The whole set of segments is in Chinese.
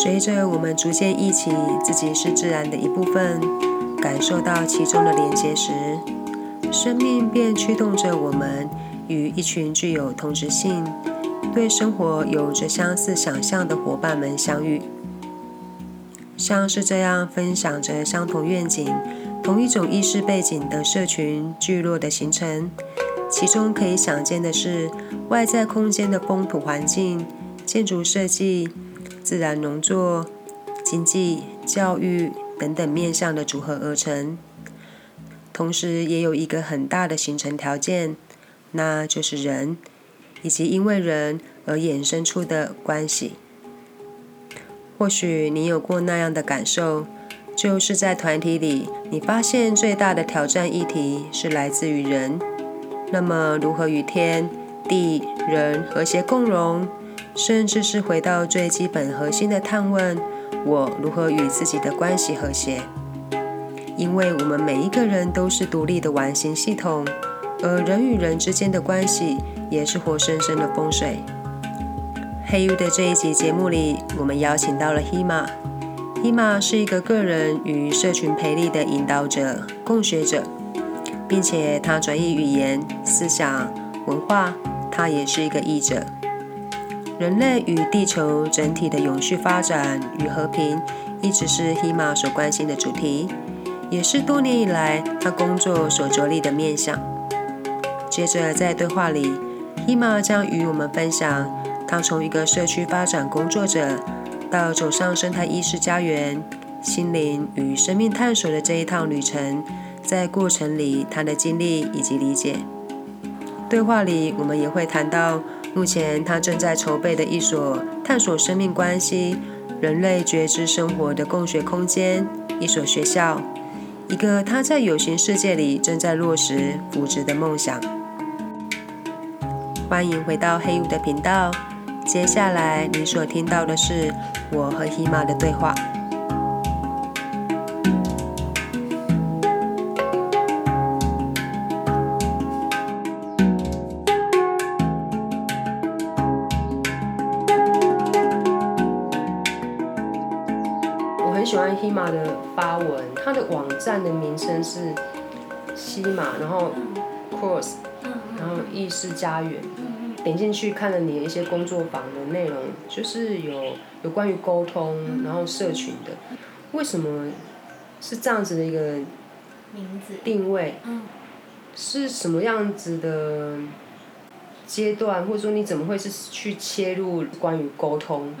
随着我们逐渐忆起自己是自然的一部分，感受到其中的连接时，生命便驱动着我们与一群具有同质性、对生活有着相似想象的伙伴们相遇。像是这样分享着相同愿景、同一种意识背景的社群聚落的形成，其中可以想见的是外在空间的风土环境、建筑设计。自然农作、经济、教育等等面向的组合而成，同时也有一个很大的形成条件，那就是人，以及因为人而衍生出的关系。或许你有过那样的感受，就是在团体里，你发现最大的挑战议题是来自于人。那么，如何与天地人和谐共荣？甚至是回到最基本核心的探问：我如何与自己的关系和谐？因为我们每一个人都是独立的完形系统，而人与人之间的关系也是活生生的风水。黑 U 的这一集节目里，我们邀请到了 Hima。Hima 是一个个人与社群培力的引导者、共学者，并且他转译语言、思想、文化，他也是一个译者。人类与地球整体的永续发展与和平，一直是 Hima 所关心的主题，也是多年以来他工作所着力的面向。接着在对话里，Hima 将与我们分享他从一个社区发展工作者，到走上生态意识家园、心灵与生命探索的这一趟旅程，在过程里他的经历以及理解。对话里，我们也会谈到。目前，他正在筹备的一所探索生命关系、人类觉知生活的共学空间，一所学校，一个他在有形世界里正在落实扶植的梦想。欢迎回到黑雾的频道，接下来你所听到的是我和 Hima 的对话。站的名称是西马，然后 Cross，然后意式家园。点进去看了你的一些工作坊的内容，就是有有关于沟通，然后社群的。为什么是这样子的一个名字定位？是什么样子的阶段，或者说你怎么会是去切入关于沟通？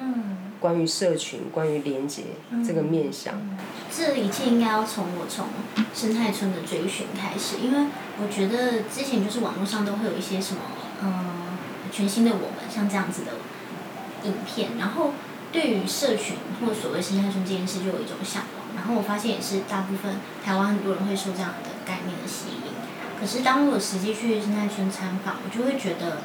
关于社群，关于连接这个面向，这一切应该要从我从生态村的追寻开始，因为我觉得之前就是网络上都会有一些什么，嗯，全新的我们像这样子的影片，然后对于社群或所谓生态村这件事就有一种向往，然后我发现也是大部分台湾很多人会受这样的概念的吸引，可是当我实际去生态村参访，我就会觉得。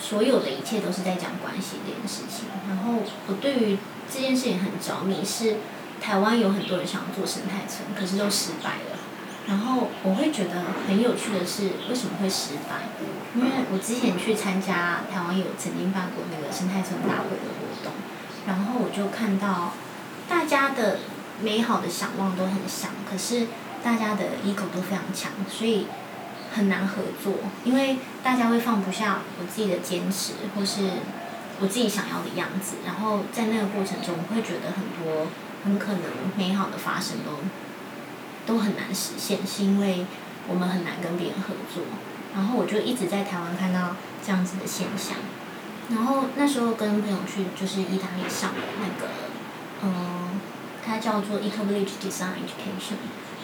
所有的一切都是在讲关系这件事情，然后我对于这件事情很着迷，是台湾有很多人想要做生态村，可是都失败了。然后我会觉得很有趣的是，为什么会失败？因为我之前去参加台湾有曾经办过那个生态村大会的活动，然后我就看到大家的美好的想望都很像，可是大家的 ego 都非常强，所以。很难合作，因为大家会放不下我自己的坚持，或是我自己想要的样子，然后在那个过程中，我会觉得很多很可能美好的发生都都很难实现，是因为我们很难跟别人合作。然后我就一直在台湾看到这样子的现象，然后那时候跟朋友去就是意大利上的那个，嗯，它叫做 Eco Village Design Education。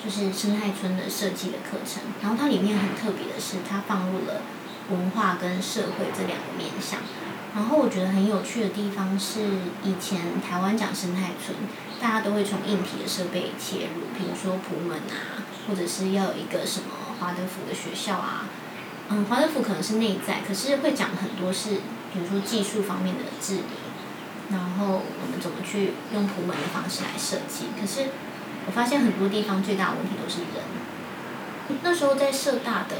就是生态村的设计的课程，然后它里面很特别的是，它放入了文化跟社会这两个面向。然后我觉得很有趣的地方是，以前台湾讲生态村，大家都会从硬体的设备切入，比如说普门啊，或者是要有一个什么华德福的学校啊。嗯，华德福可能是内在，可是会讲很多是，比如说技术方面的治理，然后我们怎么去用普门的方式来设计，可是。我发现很多地方最大的问题都是人。那时候在社大的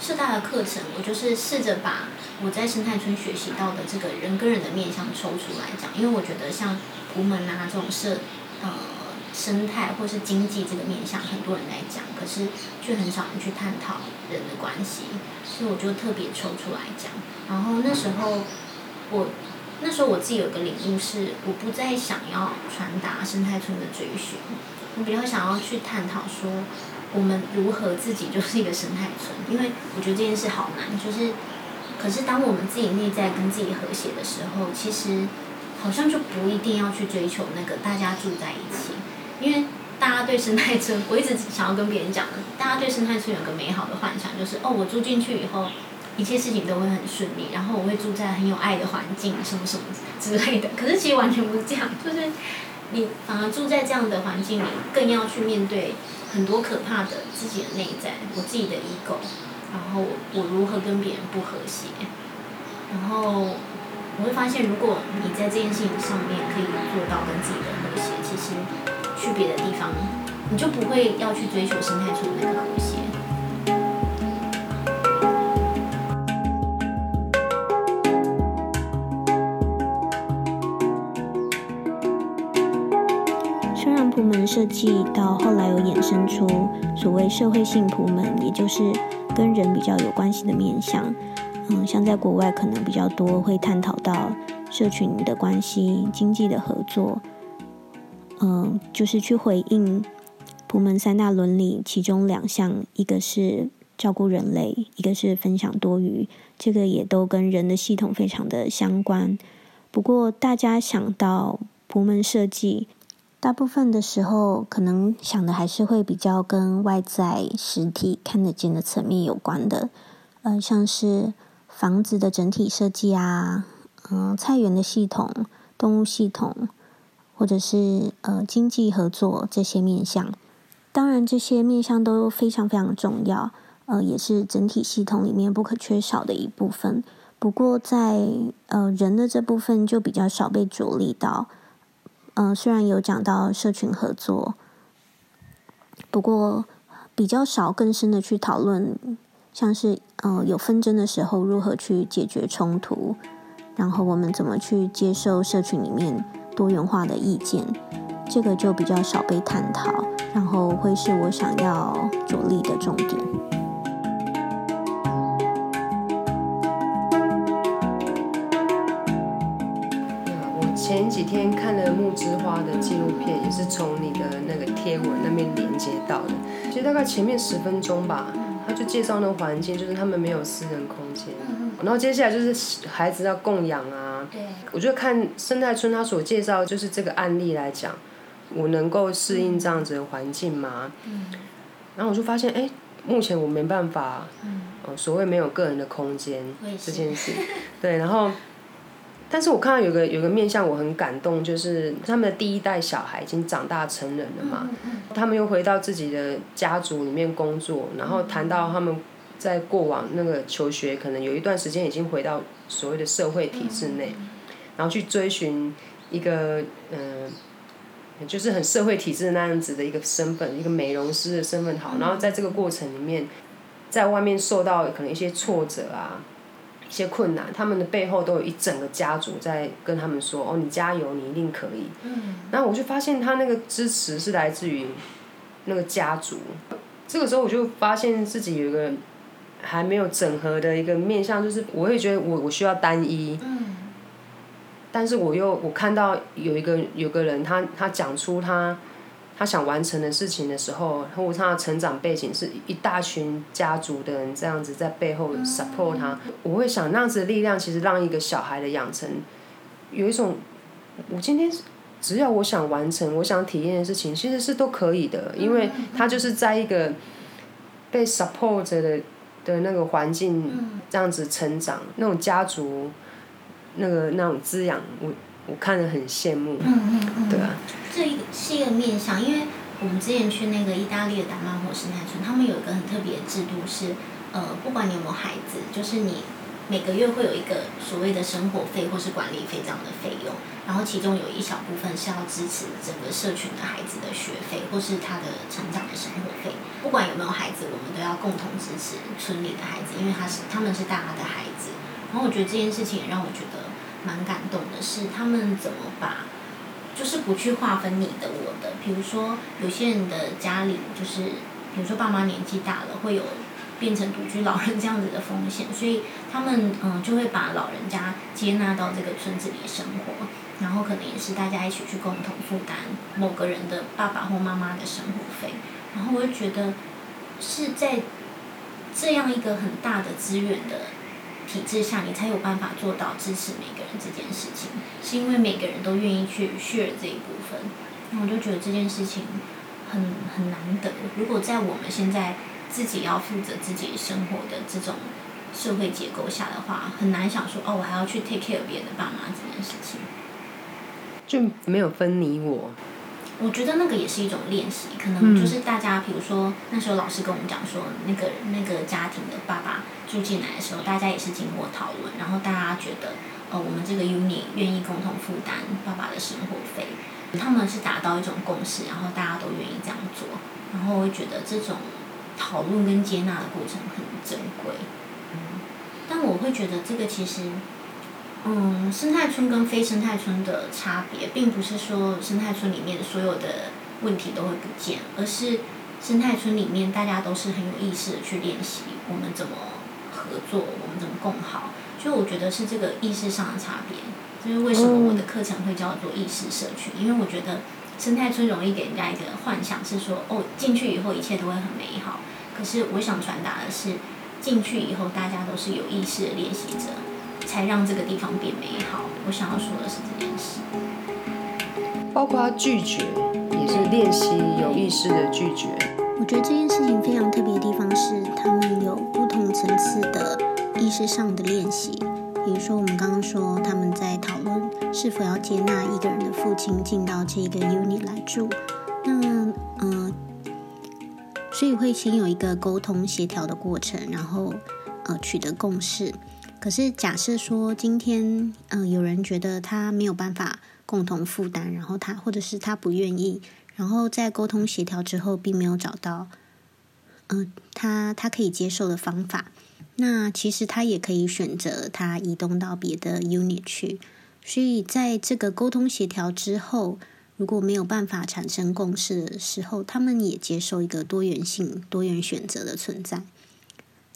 社大的课程，我就是试着把我在生态村学习到的这个人跟人的面相抽出来讲，因为我觉得像图门啊这种社呃生态或是经济这个面向，很多人在讲，可是却很少人去探讨人的关系，所以我就特别抽出来讲。然后那时候我那时候我自己有个领悟是，我不再想要传达生态村的追寻，我比较想要去探讨说。我们如何自己就是一个生态村？因为我觉得这件事好难，就是，可是当我们自己内在跟自己和谐的时候，其实好像就不一定要去追求那个大家住在一起，因为大家对生态村，我一直想要跟别人讲的，大家对生态村有个美好的幻想，就是哦，我住进去以后，一切事情都会很顺利，然后我会住在很有爱的环境，什么什么之类的。可是其实完全不是这样，就是你反而住在这样的环境里，更要去面对。很多可怕的自己的内在，我自己的 ego，然后我如何跟别人不和谐，然后我会发现，如果你在这件事情上面可以做到跟自己的和谐，其实去别的地方，你就不会要去追求生态村那个和谐。设计到后来有衍生出所谓社会性仆门，也就是跟人比较有关系的面向。嗯，像在国外可能比较多会探讨到社群的关系、经济的合作。嗯，就是去回应仆门三大伦理，其中两项，一个是照顾人类，一个是分享多余。这个也都跟人的系统非常的相关。不过大家想到仆门设计。大部分的时候，可能想的还是会比较跟外在实体看得见的层面有关的，呃，像是房子的整体设计啊，嗯，菜园的系统、动物系统，或者是呃经济合作这些面向。当然，这些面向都非常非常重要，呃，也是整体系统里面不可缺少的一部分。不过，在呃人的这部分就比较少被着力到。嗯，虽然有讲到社群合作，不过比较少更深的去讨论，像是嗯有纷争的时候如何去解决冲突，然后我们怎么去接受社群里面多元化的意见，这个就比较少被探讨，然后会是我想要着力的重点。前几天看了木之花的纪录片，也是从你的那个贴文那边连接到的。其实大概前面十分钟吧，他就介绍那个环境，就是他们没有私人空间。然后接下来就是孩子要供养啊。对。我觉得看生态村他所介绍，就是这个案例来讲，我能够适应这样子的环境吗？嗯。然后我就发现，哎，目前我没办法。嗯。所谓没有个人的空间这件事，对，然后。但是我看到有个有个面相我很感动，就是他们的第一代小孩已经长大成人了嘛，他们又回到自己的家族里面工作，然后谈到他们在过往那个求学，可能有一段时间已经回到所谓的社会体制内，然后去追寻一个嗯，就是很社会体制那样子的一个身份，一个美容师的身份好，然后在这个过程里面，在外面受到可能一些挫折啊。一些困难，他们的背后都有一整个家族在跟他们说：“哦，你加油，你一定可以。”嗯。然后我就发现他那个支持是来自于那个家族。这个时候我就发现自己有一个还没有整合的一个面向，就是我会觉得我我需要单一。嗯。但是我又我看到有一个有个人，他他讲出他。他想完成的事情的时候，或他的成长背景是一大群家族的人这样子在背后 support 他，我会想那样子的力量其实让一个小孩的养成有一种，我今天只要我想完成我想体验的事情，其实是都可以的，因为他就是在一个被 support 的的那个环境这样子成长，那种家族那个那种滋养我。我看着很羡慕，嗯嗯嗯对啊。这一是一个面向，因为我们之前去那个意大利的达曼火生态村，他们有一个很特别的制度是，呃，不管你有没有孩子，就是你每个月会有一个所谓的生活费或是管理费这样的费用，然后其中有一小部分是要支持整个社群的孩子的学费或是他的成长的生活费。不管有没有孩子，我们都要共同支持村里的孩子，因为他是他们是大家的孩子。然后我觉得这件事情也让我觉得蛮感动的，是他们怎么把，就是不去划分你的我的。比如说有些人的家里就是，比如说爸妈年纪大了，会有。变成独居老人这样子的风险，所以他们嗯就会把老人家接纳到这个村子里生活，然后可能也是大家一起去共同负担某个人的爸爸或妈妈的生活费，然后我就觉得是在这样一个很大的资源的体制下，你才有办法做到支持每个人这件事情，是因为每个人都愿意去 share 这一部分，那我就觉得这件事情很很难得，如果在我们现在。自己要负责自己生活的这种社会结构下的话，很难想说哦，我还要去 take care 别人的爸妈这件事情，就没有分你我。我觉得那个也是一种练习，可能就是大家，比如说那时候老师跟我们讲说，那个那个家庭的爸爸住进来的时候，大家也是经过讨论，然后大家觉得，呃，我们这个 unit 愿意共同负担爸爸的生活费，他们是达到一种共识，然后大家都愿意这样做，然后我会觉得这种。讨论跟接纳的过程很珍贵，嗯，但我会觉得这个其实，嗯，生态村跟非生态村的差别，并不是说生态村里面所有的问题都会不见，而是生态村里面大家都是很有意识的去练习我们怎么合作，我们怎么共好，所以我觉得是这个意识上的差别，就是为什么我的课程会叫做意识社群，因为我觉得。生态村容易给人家一个幻想，是说哦，进去以后一切都会很美好。可是我想传达的是，进去以后大家都是有意识的练习者，才让这个地方变美好。我想要说的是这件事。包括拒绝，也是练习有意识的拒绝。我觉得这件事情非常特别的地方是，他们有不同层次的意识上的练习。比如说，我们刚刚说他们在讨论是否要接纳一个人的父亲进到这个 unit 来住，那嗯，所以会先有一个沟通协调的过程，然后呃取得共识。可是假设说今天嗯有人觉得他没有办法共同负担，然后他或者是他不愿意，然后在沟通协调之后并没有找到嗯他他可以接受的方法。那其实他也可以选择他移动到别的 unit 去，所以在这个沟通协调之后，如果没有办法产生共识的时候，他们也接受一个多元性、多元选择的存在。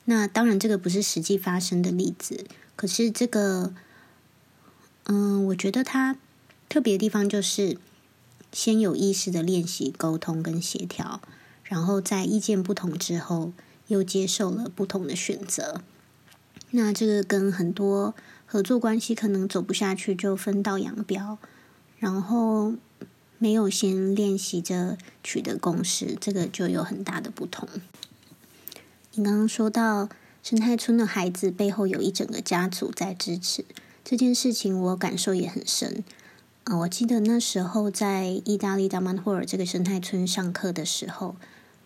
那当然，这个不是实际发生的例子，可是这个，嗯，我觉得它特别的地方就是先有意识的练习沟通跟协调，然后在意见不同之后。又接受了不同的选择，那这个跟很多合作关系可能走不下去就分道扬镳，然后没有先练习着取得共识，这个就有很大的不同。你刚刚说到生态村的孩子背后有一整个家族在支持这件事情，我感受也很深。啊，我记得那时候在意大利达曼霍尔这个生态村上课的时候。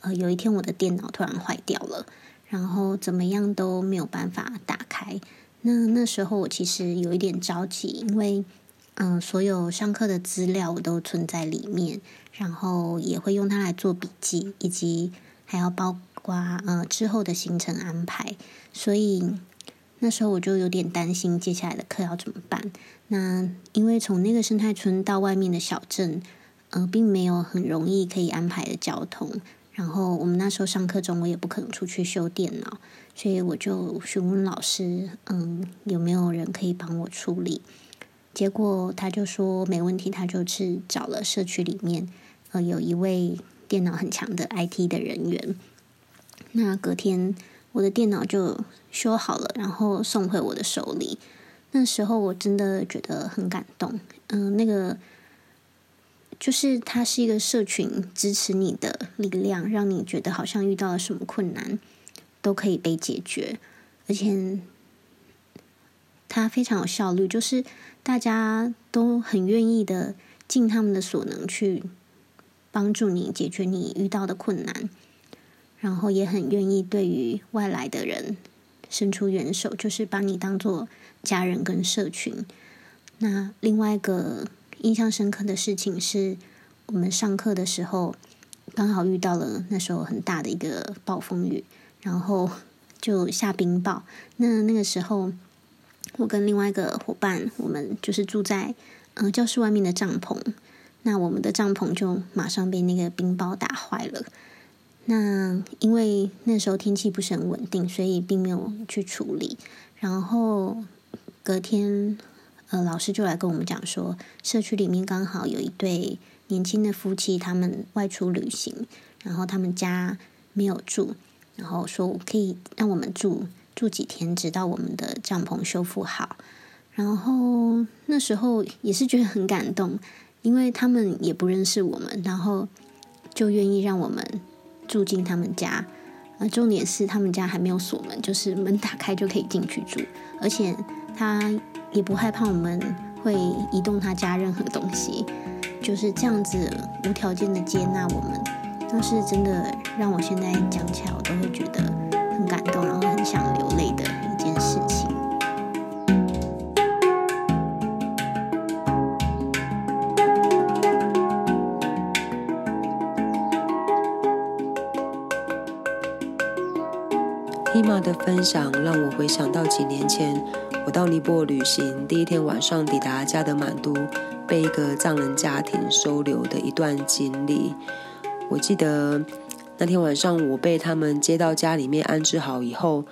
呃，有一天我的电脑突然坏掉了，然后怎么样都没有办法打开。那那时候我其实有一点着急，因为嗯，所有上课的资料我都存在里面，然后也会用它来做笔记，以及还要包括呃之后的行程安排。所以那时候我就有点担心接下来的课要怎么办。那因为从那个生态村到外面的小镇，呃，并没有很容易可以安排的交通。然后我们那时候上课中，我也不可能出去修电脑，所以我就询问老师，嗯，有没有人可以帮我处理？结果他就说没问题，他就去找了社区里面，呃，有一位电脑很强的 IT 的人员。那隔天我的电脑就修好了，然后送回我的手里。那时候我真的觉得很感动，嗯，那个。就是它是一个社群支持你的力量，让你觉得好像遇到了什么困难都可以被解决，而且它非常有效率。就是大家都很愿意的尽他们的所能去帮助你解决你遇到的困难，然后也很愿意对于外来的人伸出援手，就是把你当做家人跟社群。那另外一个印象深刻的事情是，我们上课的时候刚好遇到了那时候很大的一个暴风雨，然后就下冰雹。那那个时候，我跟另外一个伙伴，我们就是住在嗯教室外面的帐篷。那我们的帐篷就马上被那个冰雹打坏了。那因为那时候天气不是很稳定，所以并没有去处理。然后隔天。呃，老师就来跟我们讲说，社区里面刚好有一对年轻的夫妻，他们外出旅行，然后他们家没有住，然后说可以让我们住住几天，直到我们的帐篷修复好。然后那时候也是觉得很感动，因为他们也不认识我们，然后就愿意让我们住进他们家。呃，重点是他们家还没有锁门，就是门打开就可以进去住，而且他。也不害怕我们会移动他家任何东西，就是这样子无条件的接纳我们，但是真的让我现在讲起来我都会觉得很感动，然后很想流泪的伊玛的分享让我回想到几年前。我到尼泊尔旅行，第一天晚上抵达加德满都，被一个藏人家庭收留的一段经历。我记得那天晚上，我被他们接到家里面安置好以后，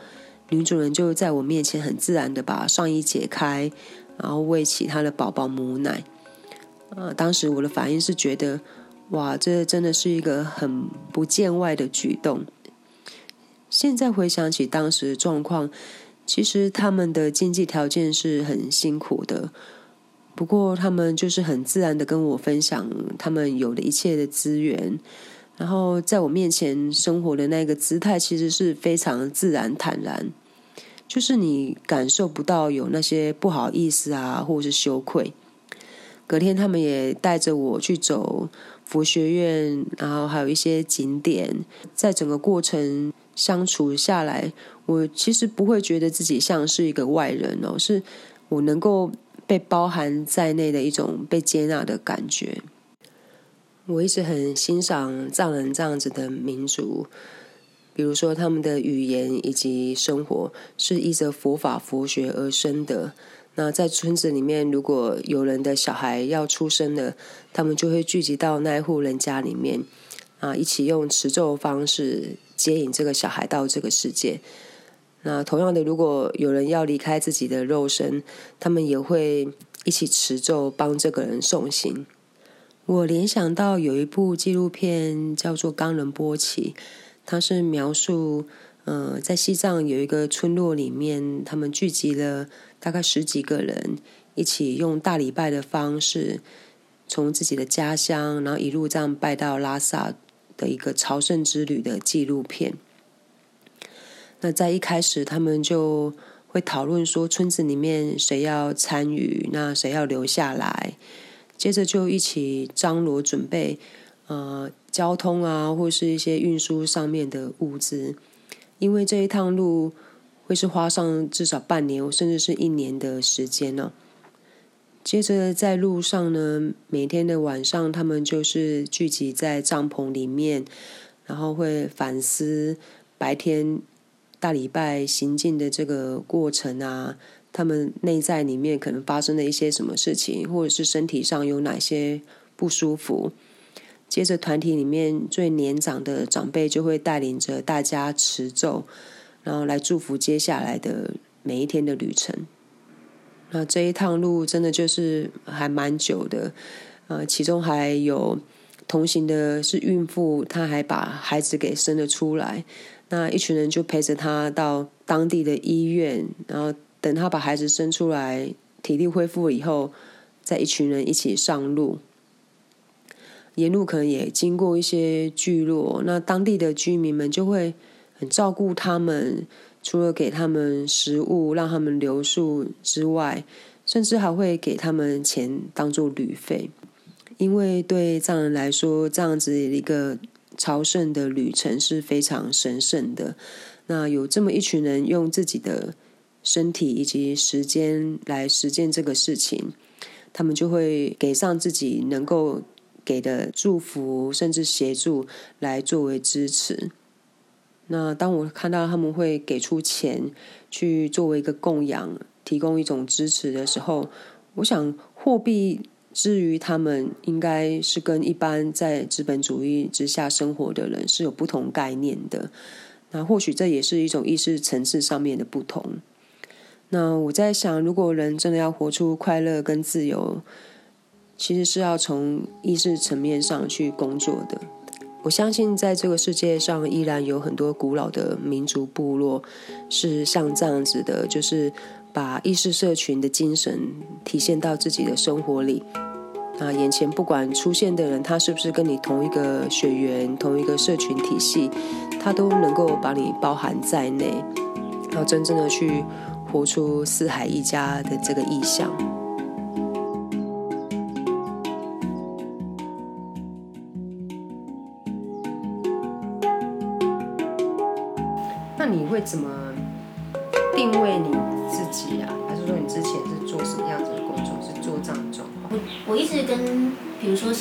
女主人就在我面前很自然的把上衣解开，然后喂起她的宝宝母奶。呃，当时我的反应是觉得，哇，这真的是一个很不见外的举动。现在回想起当时的状况。其实他们的经济条件是很辛苦的，不过他们就是很自然的跟我分享他们有的一切的资源，然后在我面前生活的那个姿态，其实是非常自然坦然，就是你感受不到有那些不好意思啊，或者是羞愧。隔天他们也带着我去走佛学院，然后还有一些景点，在整个过程。相处下来，我其实不会觉得自己像是一个外人哦，是我能够被包含在内的一种被接纳的感觉。我一直很欣赏藏人这样子的民族，比如说他们的语言以及生活是依着佛法佛学而生的。那在村子里面，如果有人的小孩要出生了，他们就会聚集到那一户人家里面。啊，一起用持咒方式接引这个小孩到这个世界。那同样的，如果有人要离开自己的肉身，他们也会一起持咒帮这个人送行。我联想到有一部纪录片叫做《冈仁波齐》，它是描述，呃，在西藏有一个村落里面，他们聚集了大概十几个人，一起用大礼拜的方式，从自己的家乡，然后一路这样拜到拉萨。的一个朝圣之旅的纪录片。那在一开始，他们就会讨论说，村子里面谁要参与，那谁要留下来。接着就一起张罗准备，呃，交通啊，或是一些运输上面的物资，因为这一趟路会是花上至少半年，甚至是一年的时间呢。接着在路上呢，每天的晚上，他们就是聚集在帐篷里面，然后会反思白天大礼拜行进的这个过程啊，他们内在里面可能发生的一些什么事情，或者是身体上有哪些不舒服。接着团体里面最年长的长辈就会带领着大家持咒，然后来祝福接下来的每一天的旅程。那这一趟路真的就是还蛮久的，呃，其中还有同行的是孕妇，她还把孩子给生了出来。那一群人就陪着她到当地的医院，然后等她把孩子生出来，体力恢复以后，再一群人一起上路。沿路可能也经过一些聚落，那当地的居民们就会很照顾他们。除了给他们食物让他们留宿之外，甚至还会给他们钱当做旅费。因为对藏人来说，这样子一个朝圣的旅程是非常神圣的。那有这么一群人用自己的身体以及时间来实践这个事情，他们就会给上自己能够给的祝福，甚至协助来作为支持。那当我看到他们会给出钱去作为一个供养，提供一种支持的时候，我想货币至于他们应该是跟一般在资本主义之下生活的人是有不同概念的。那或许这也是一种意识层次上面的不同。那我在想，如果人真的要活出快乐跟自由，其实是要从意识层面上去工作的。我相信，在这个世界上，依然有很多古老的民族部落是像这样子的，就是把意识社群的精神体现到自己的生活里。啊，眼前不管出现的人，他是不是跟你同一个血缘、同一个社群体系，他都能够把你包含在内，然后真正的去活出四海一家的这个意象。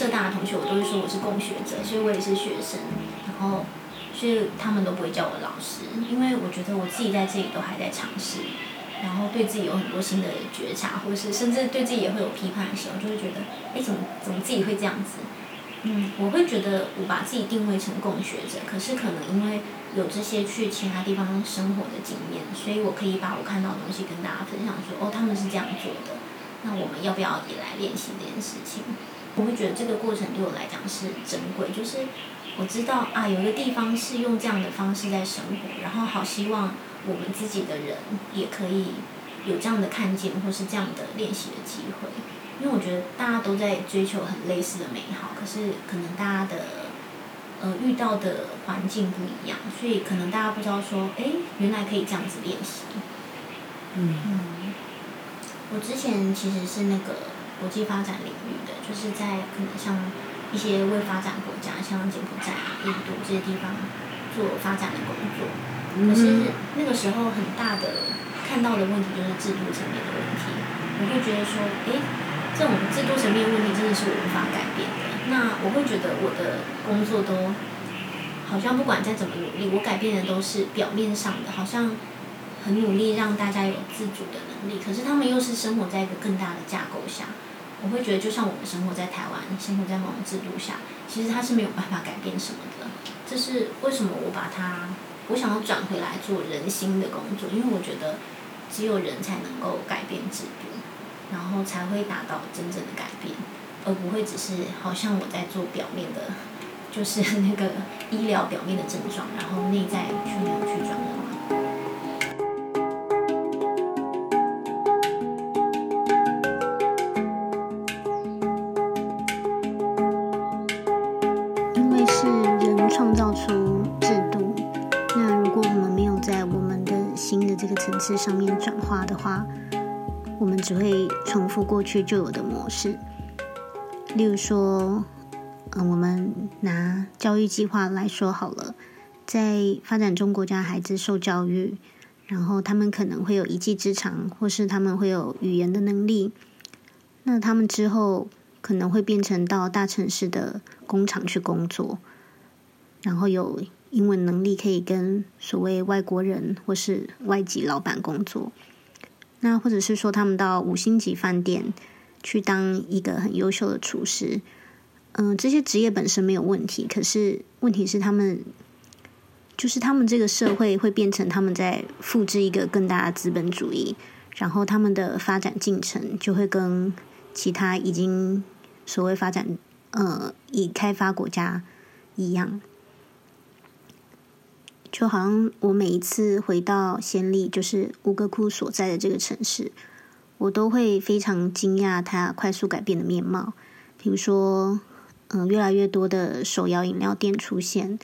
大的同学，我都会说我是共学者，所以我也是学生，然后所以他们都不会叫我老师，因为我觉得我自己在这里都还在尝试，然后对自己有很多新的觉察，或是甚至对自己也会有批判的时候，就会觉得，哎，怎么怎么自己会这样子？嗯，我会觉得我把自己定位成共学者，可是可能因为有这些去其他地方生活的经验，所以我可以把我看到的东西跟大家分享，说哦，他们是这样做的，那我们要不要也来练习这件事情？我会觉得这个过程对我来讲是珍贵，就是我知道啊，有一个地方是用这样的方式在生活，然后好希望我们自己的人也可以有这样的看见，或是这样的练习的机会。因为我觉得大家都在追求很类似的美好，可是可能大家的呃遇到的环境不一样，所以可能大家不知道说，哎，原来可以这样子练习。嗯。嗯。我之前其实是那个国际发展领域的，就是在可能像一些未发展国家，像柬埔寨啊、印度这些地方做发展的工作。可是那个时候很大的看到的问题就是制度层面的问题，我会觉得说，哎。这种制度层面问题真的是我无法改变的。那我会觉得我的工作都好像不管再怎么努力，我改变的都是表面上的，好像很努力让大家有自主的能力。可是他们又是生活在一个更大的架构下，我会觉得就像我们生活在台湾，生活在某种制度下，其实他是没有办法改变什么的。这是为什么我把它，我想要转回来做人心的工作，因为我觉得只有人才能够改变制度。然后才会达到真正的改变，而不会只是好像我在做表面的，就是那个医疗表面的症状，然后内在却没有去转。这上面转化的话。我们只会重复过去就有的模式，例如说，嗯，我们拿教育计划来说好了，在发展中国家，孩子受教育，然后他们可能会有一技之长，或是他们会有语言的能力，那他们之后可能会变成到大城市的工厂去工作，然后有英文能力可以跟所谓外国人或是外籍老板工作。那或者是说，他们到五星级饭店去当一个很优秀的厨师，嗯，这些职业本身没有问题。可是问题是，他们就是他们这个社会会变成他们在复制一个更大的资本主义，然后他们的发展进程就会跟其他已经所谓发展呃已开发国家一样。就好像我每一次回到暹粒，就是吴哥窟所在的这个城市，我都会非常惊讶它快速改变的面貌。比如说，嗯，越来越多的手摇饮料店出现，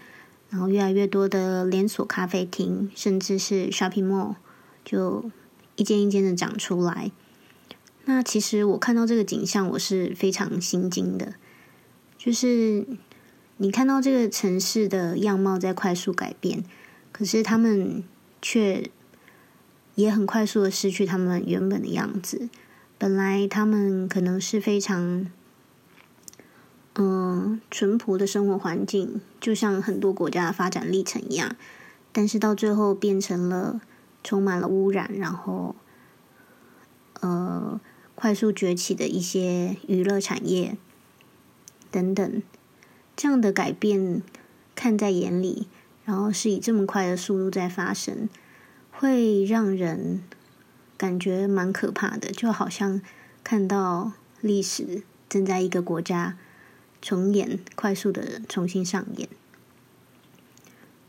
然后越来越多的连锁咖啡厅，甚至是 shopping mall，就一间一间的长出来。那其实我看到这个景象，我是非常心惊的。就是你看到这个城市的样貌在快速改变。可是他们却也很快速的失去他们原本的样子。本来他们可能是非常，嗯，淳朴的生活环境，就像很多国家的发展历程一样，但是到最后变成了充满了污染，然后，呃，快速崛起的一些娱乐产业等等，这样的改变看在眼里，然后是以这么快的速度在发生，会让人。感觉蛮可怕的，就好像看到历史正在一个国家重演，快速的重新上演。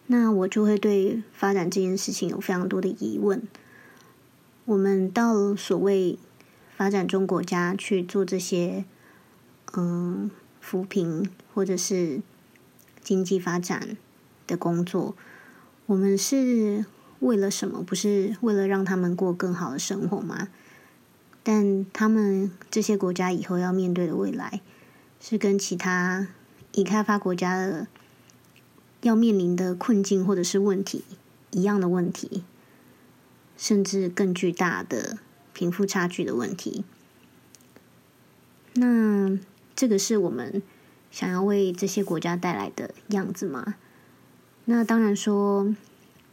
那我就会对发展这件事情有非常多的疑问。我们到所谓发展中国家去做这些，嗯，扶贫或者是经济发展的工作，我们是。为了什么？不是为了让他们过更好的生活吗？但他们这些国家以后要面对的未来，是跟其他已开发国家的要面临的困境或者是问题一样的问题，甚至更巨大的贫富差距的问题。那这个是我们想要为这些国家带来的样子吗？那当然说。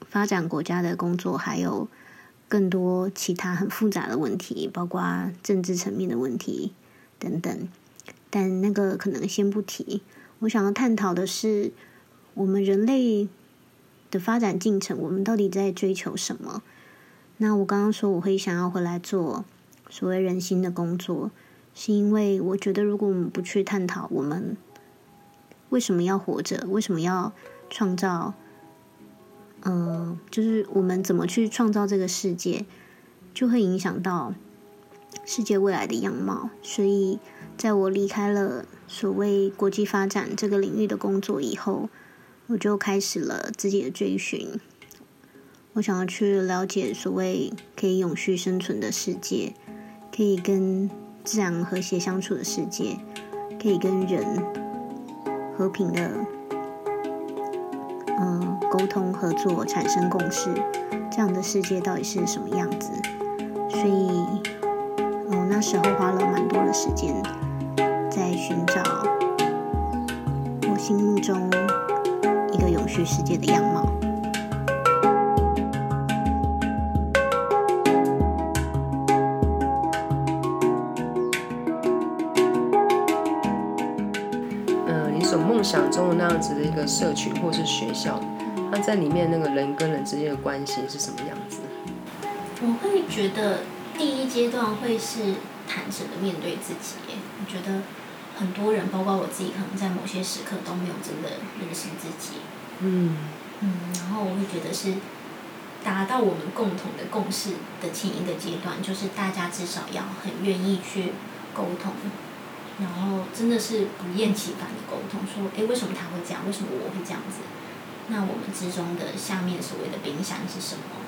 发展国家的工作还有更多其他很复杂的问题，包括政治层面的问题等等。但那个可能先不提。我想要探讨的是，我们人类的发展进程，我们到底在追求什么？那我刚刚说我会想要回来做所谓人心的工作，是因为我觉得如果我们不去探讨我们为什么要活着，为什么要创造。嗯，就是我们怎么去创造这个世界，就会影响到世界未来的样貌。所以，在我离开了所谓国际发展这个领域的工作以后，我就开始了自己的追寻。我想要去了解所谓可以永续生存的世界，可以跟自然和谐相处的世界，可以跟人和平的。嗯，沟通合作产生共识，这样的世界到底是什么样子？所以，我那时候花了蛮多的时间，在寻找我心目中一个永续世界的样貌。想中的那样子的一个社群或是学校，那在里面那个人跟人之间的关系是什么样子？我会觉得第一阶段会是坦诚的面对自己。我觉得很多人，包括我自己，可能在某些时刻都没有真的认识自己。嗯嗯，然后我会觉得是达到我们共同的共识的前一个阶段，就是大家至少要很愿意去沟通。然后真的是不厌其烦的沟通，说，哎，为什么他会这样？为什么我会这样子？那我们之中的下面所谓的冰山是什么？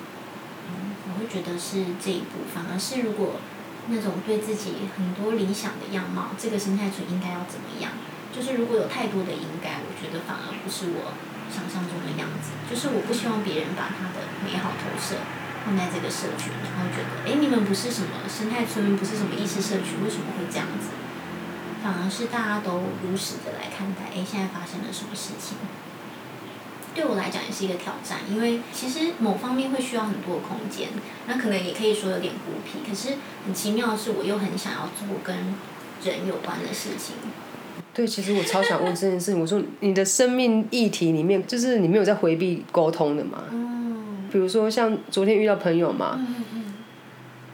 嗯，我会觉得是这一步，反而是如果那种对自己很多理想的样貌，这个生态村应该要怎么样？就是如果有太多的应该，我觉得反而不是我想象中的样子。就是我不希望别人把他的美好投射放在这个社群，然后觉得，哎，你们不是什么生态村，不是什么意识社群，为什么会这样子？反而是大家都如实的来看待，哎，现在发生了什么事情？对我来讲也是一个挑战，因为其实某方面会需要很多空间，那可能也可以说有点孤僻。可是很奇妙的是，我又很想要做跟人有关的事情。对，其实我超想问这件事情。我说你的生命议题里面，就是你没有在回避沟通的嘛？嗯。比如说像昨天遇到朋友嘛，嗯嗯，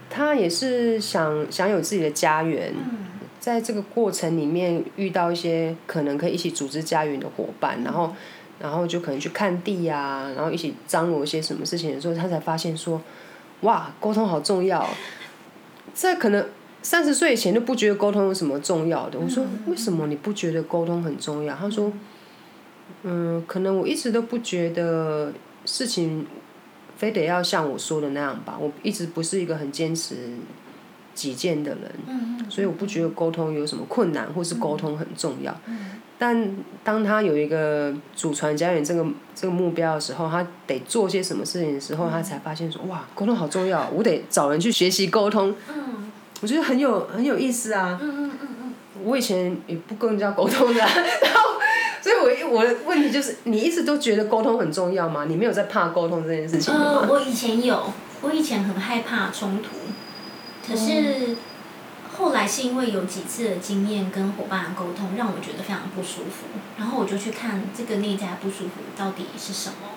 他也是想想有自己的家园。嗯。在这个过程里面遇到一些可能可以一起组织家园的伙伴，然后，然后就可能去看地呀，然后一起张罗一些什么事情的时候，他才发现说，哇，沟通好重要。在可能三十岁以前都不觉得沟通有什么重要的。我说为什么你不觉得沟通很重要？他说，嗯，可能我一直都不觉得事情非得要像我说的那样吧。我一直不是一个很坚持。己见的人，所以我不觉得沟通有什么困难，或是沟通很重要。嗯但当他有一个祖传家园这个这个目标的时候，他得做些什么事情的时候，他才发现说哇，沟通好重要，我得找人去学习沟通。嗯我觉得很有很有意思啊。嗯嗯嗯嗯，我以前也不跟人家沟通的啊、然后，所以我我的问题就是，你一直都觉得沟通很重要吗？你没有在怕沟通这件事情吗呃，吗？我以前有，我以前很害怕冲突，可是后来是因为有几次的经验跟伙伴的沟通，让我觉得非常不舒服，然后我就去看这个内在不舒服到底是什么，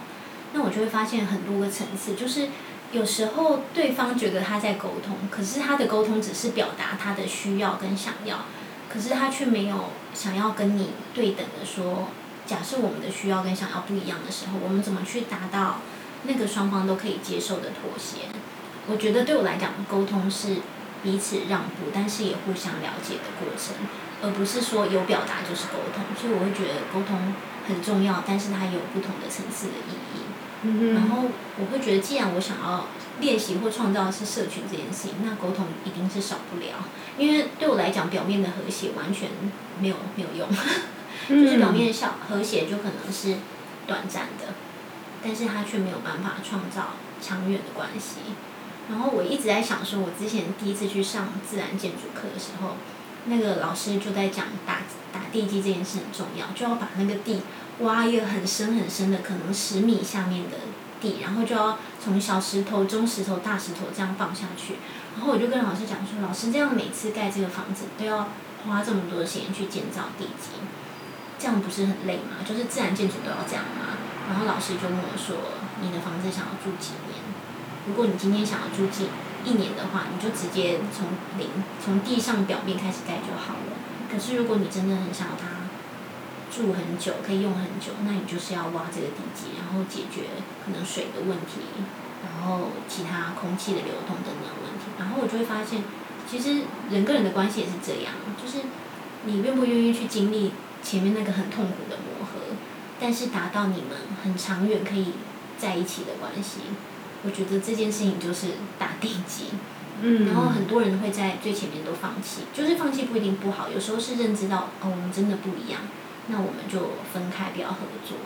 那我就会发现很多个层次，就是有时候对方觉得他在沟通，可是他的沟通只是表达他的需要跟想要，可是他却没有想要跟你对等的说，假设我们的需要跟想要不一样的时候，我们怎么去达到那个双方都可以接受的妥协？我觉得对我来讲，沟通是彼此让步，但是也互相了解的过程，而不是说有表达就是沟通。所以我会觉得沟通很重要，但是它有不同的层次的意义。嗯然后我会觉得，既然我想要练习或创造的是社群这件事情，那沟通一定是少不了。因为对我来讲，表面的和谐完全没有没有用，就是表面的小和谐就可能是短暂的，但是它却没有办法创造长远的关系。然后我一直在想说，我之前第一次去上自然建筑课的时候，那个老师就在讲打打地基这件事很重要，就要把那个地挖一个很深很深的，可能十米下面的地，然后就要从小石头、中石头、大石头这样放下去。然后我就跟老师讲说，老师这样每次盖这个房子都要花这么多的时间去建造地基，这样不是很累吗？就是自然建筑都要这样吗？然后老师就问我说，你的房子想要住几年？如果你今天想要住进一年的话，你就直接从零从地上表面开始盖就好了。可是如果你真的很想要它住很久，可以用很久，那你就是要挖这个地基，然后解决可能水的问题，然后其他空气的流通等等问题。然后我就会发现，其实人跟人的关系也是这样，就是你愿不愿意去经历前面那个很痛苦的磨合，但是达到你们很长远可以在一起的关系。我觉得这件事情就是打地基，嗯，然后很多人会在最前面都放弃，就是放弃不一定不好，有时候是认知到哦我们真的不一样，那我们就分开不要合作。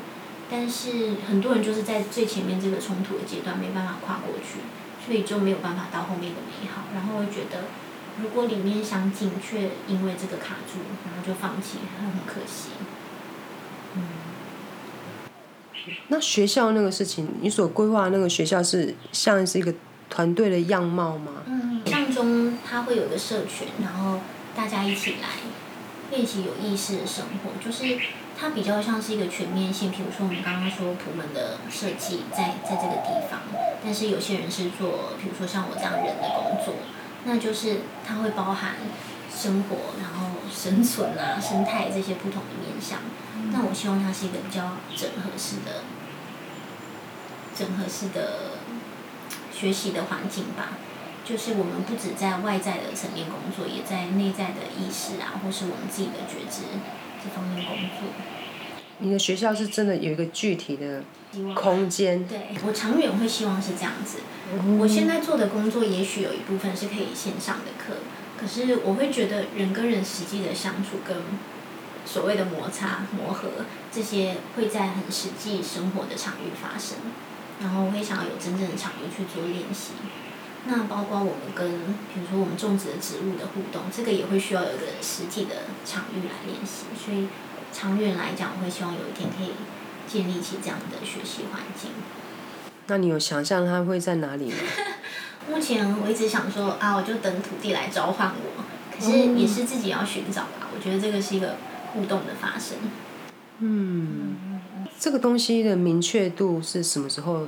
但是很多人就是在最前面这个冲突的阶段没办法跨过去，所以就没有办法到后面的美好，然后会觉得如果理念相近，却因为这个卡住，然后就放弃，很很可惜。那学校那个事情，你所规划的那个学校是像是一个团队的样貌吗？嗯，像中它会有一个社群，然后大家一起来练习有意识的生活，就是它比较像是一个全面性。比如说我们刚刚说普门的设计在在这个地方，但是有些人是做，比如说像我这样人的工作，那就是它会包含生活，然后生存啊、生态这些不同的面向。那我希望它是一个比较整合式的、整合式的学习的环境吧。就是我们不止在外在的层面工作，也在内在的意识啊，或是我们自己的觉知这方面工作。你的学校是真的有一个具体的空间，对我长远会希望是这样子。我现在做的工作也许有一部分是可以线上的课，可是我会觉得人跟人实际的相处跟所谓的摩擦、磨合这些会在很实际生活的场域发生，然后我会想要有真正的场域去做练习。那包括我们跟比如说我们种植的植物的互动，这个也会需要有一个实际的场域来练习。所以长远来讲，我会希望有一天可以建立起这样的学习环境。那你有想象它会在哪里吗？目前我一直想说啊，我就等土地来召唤我，可是也是自己要寻找吧。我觉得这个是一个互动的发生。嗯，这个东西的明确度是什么时候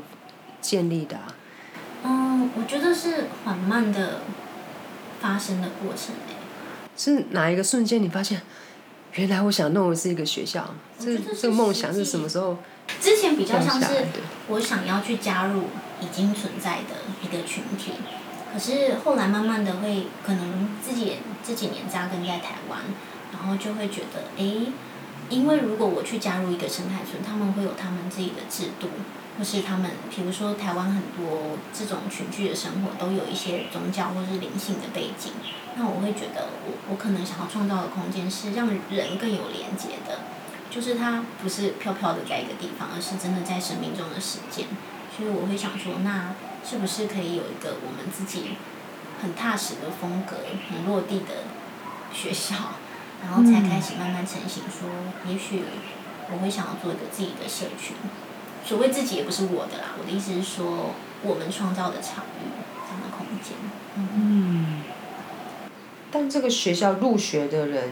建立的啊？嗯，我觉得是缓慢的发生的过程诶。是哪一个瞬间你发现，原来我想弄的是一个学校？这这个梦想是什么时候之前比较像是？我想要去加入已经存在的一个群体，可是后来慢慢的会可能自己这几年扎根在台湾，然后就会觉得，诶，因为如果我去加入一个生态村，他们会有他们自己的制度，或是他们，比如说台湾很多这种群聚的生活，都有一些宗教或是灵性的背景。那我会觉得，我我可能想要创造的空间是让人更有连接的，就是它不是飘飘的在一个地方，而是真的在生命中的实践。所以我会想说，那是不是可以有一个我们自己很踏实的风格、很落地的学校，然后才开始慢慢成型。说，也许我会想要做一个自己的社群。所谓自己也不是我的啦，我的意思是说，我们创造的场域这样的空间。嗯。但这个学校入学的人，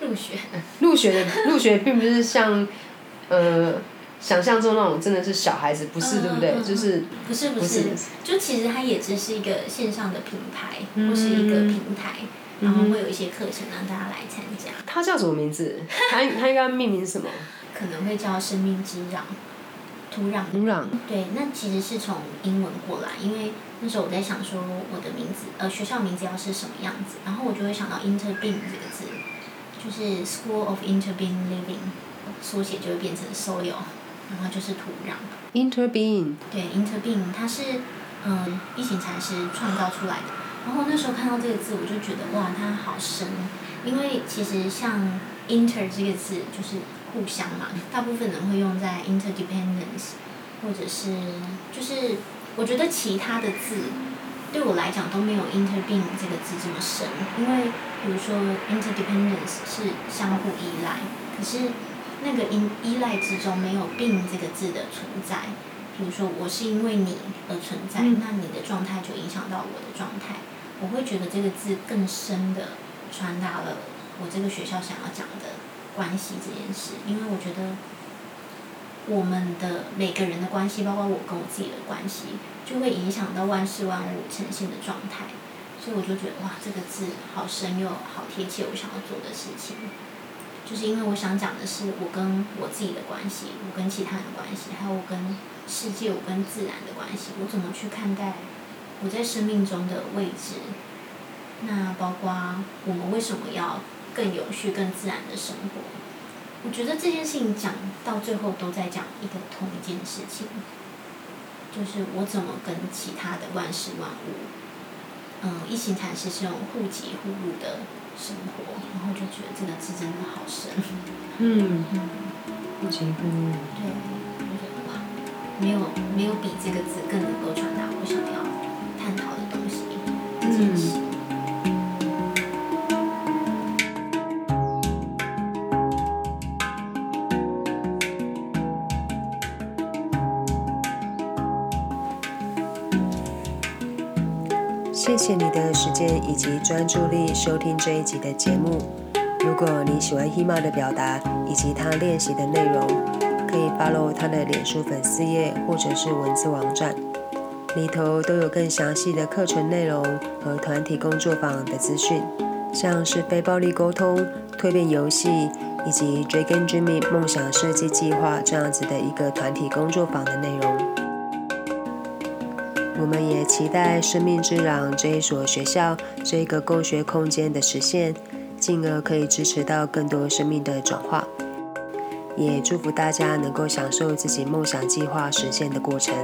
入学，入学的入学并不是像，呃，想象中那种真的是小孩子，不是对不对？就是不是不是，就其实它也只是一个线上的品牌，或是一个平台，然后会有一些课程让大家来参加。它叫什么名字？它它应该命名什么？可能会叫生命之壤。土壤，土壤，对，那其实是从英文过来，因为那时候我在想说我的名字，呃，学校名字要是什么样子，然后我就会想到 interbeing 这个字，就是 School of Interbeing Living，缩写就会变成 soil，然后就是土壤。interbeing。对，interbeing，它是嗯，一行禅师创造出来的，然后那时候看到这个字，我就觉得哇，它好深，因为其实像 inter 这个字就是。互相嘛，大部分人会用在 interdependence，或者是就是我觉得其他的字对我来讲都没有 interbeing 这个字这么深，因为比如说 interdependence 是相互依赖，可是那个依依赖之中没有 being 这个字的存在，比如说我是因为你而存在，那你的状态就影响到我的状态，我会觉得这个字更深的传达了我这个学校想要讲的。关系这件事，因为我觉得我们的每个人的关系，包括我跟我自己的关系，就会影响到万事万物呈现的状态，所以我就觉得哇，这个字好深又好贴切我想要做的事情，就是因为我想讲的是我跟我自己的关系，我跟其他人的关系，还有我跟世界、我跟自然的关系，我怎么去看待我在生命中的位置？那包括我们为什么要？更有序、更自然的生活，我觉得这件事情讲到最后都在讲一个同一件事情，就是我怎么跟其他的万事万物，嗯，一行禅师是用互给互入的生活，然后就觉得这个字真的好深。嗯。互给互入。对，我觉得哇，没有没有比这个字更能够传达我想要探讨的东西嗯。间以及专注力收听这一集的节目。如果你喜欢 Hima 的表达以及他练习的内容，可以 follow 他的脸书粉丝页或者是文字网站，里头都有更详细的课程内容和团体工作坊的资讯，像是非暴力沟通、蜕变游戏以及 Dragon Jimmy 梦想设计计划这样子的一个团体工作坊的内容。我们也期待生命之壤这一所学校这个共学空间的实现，进而可以支持到更多生命的转化。也祝福大家能够享受自己梦想计划实现的过程。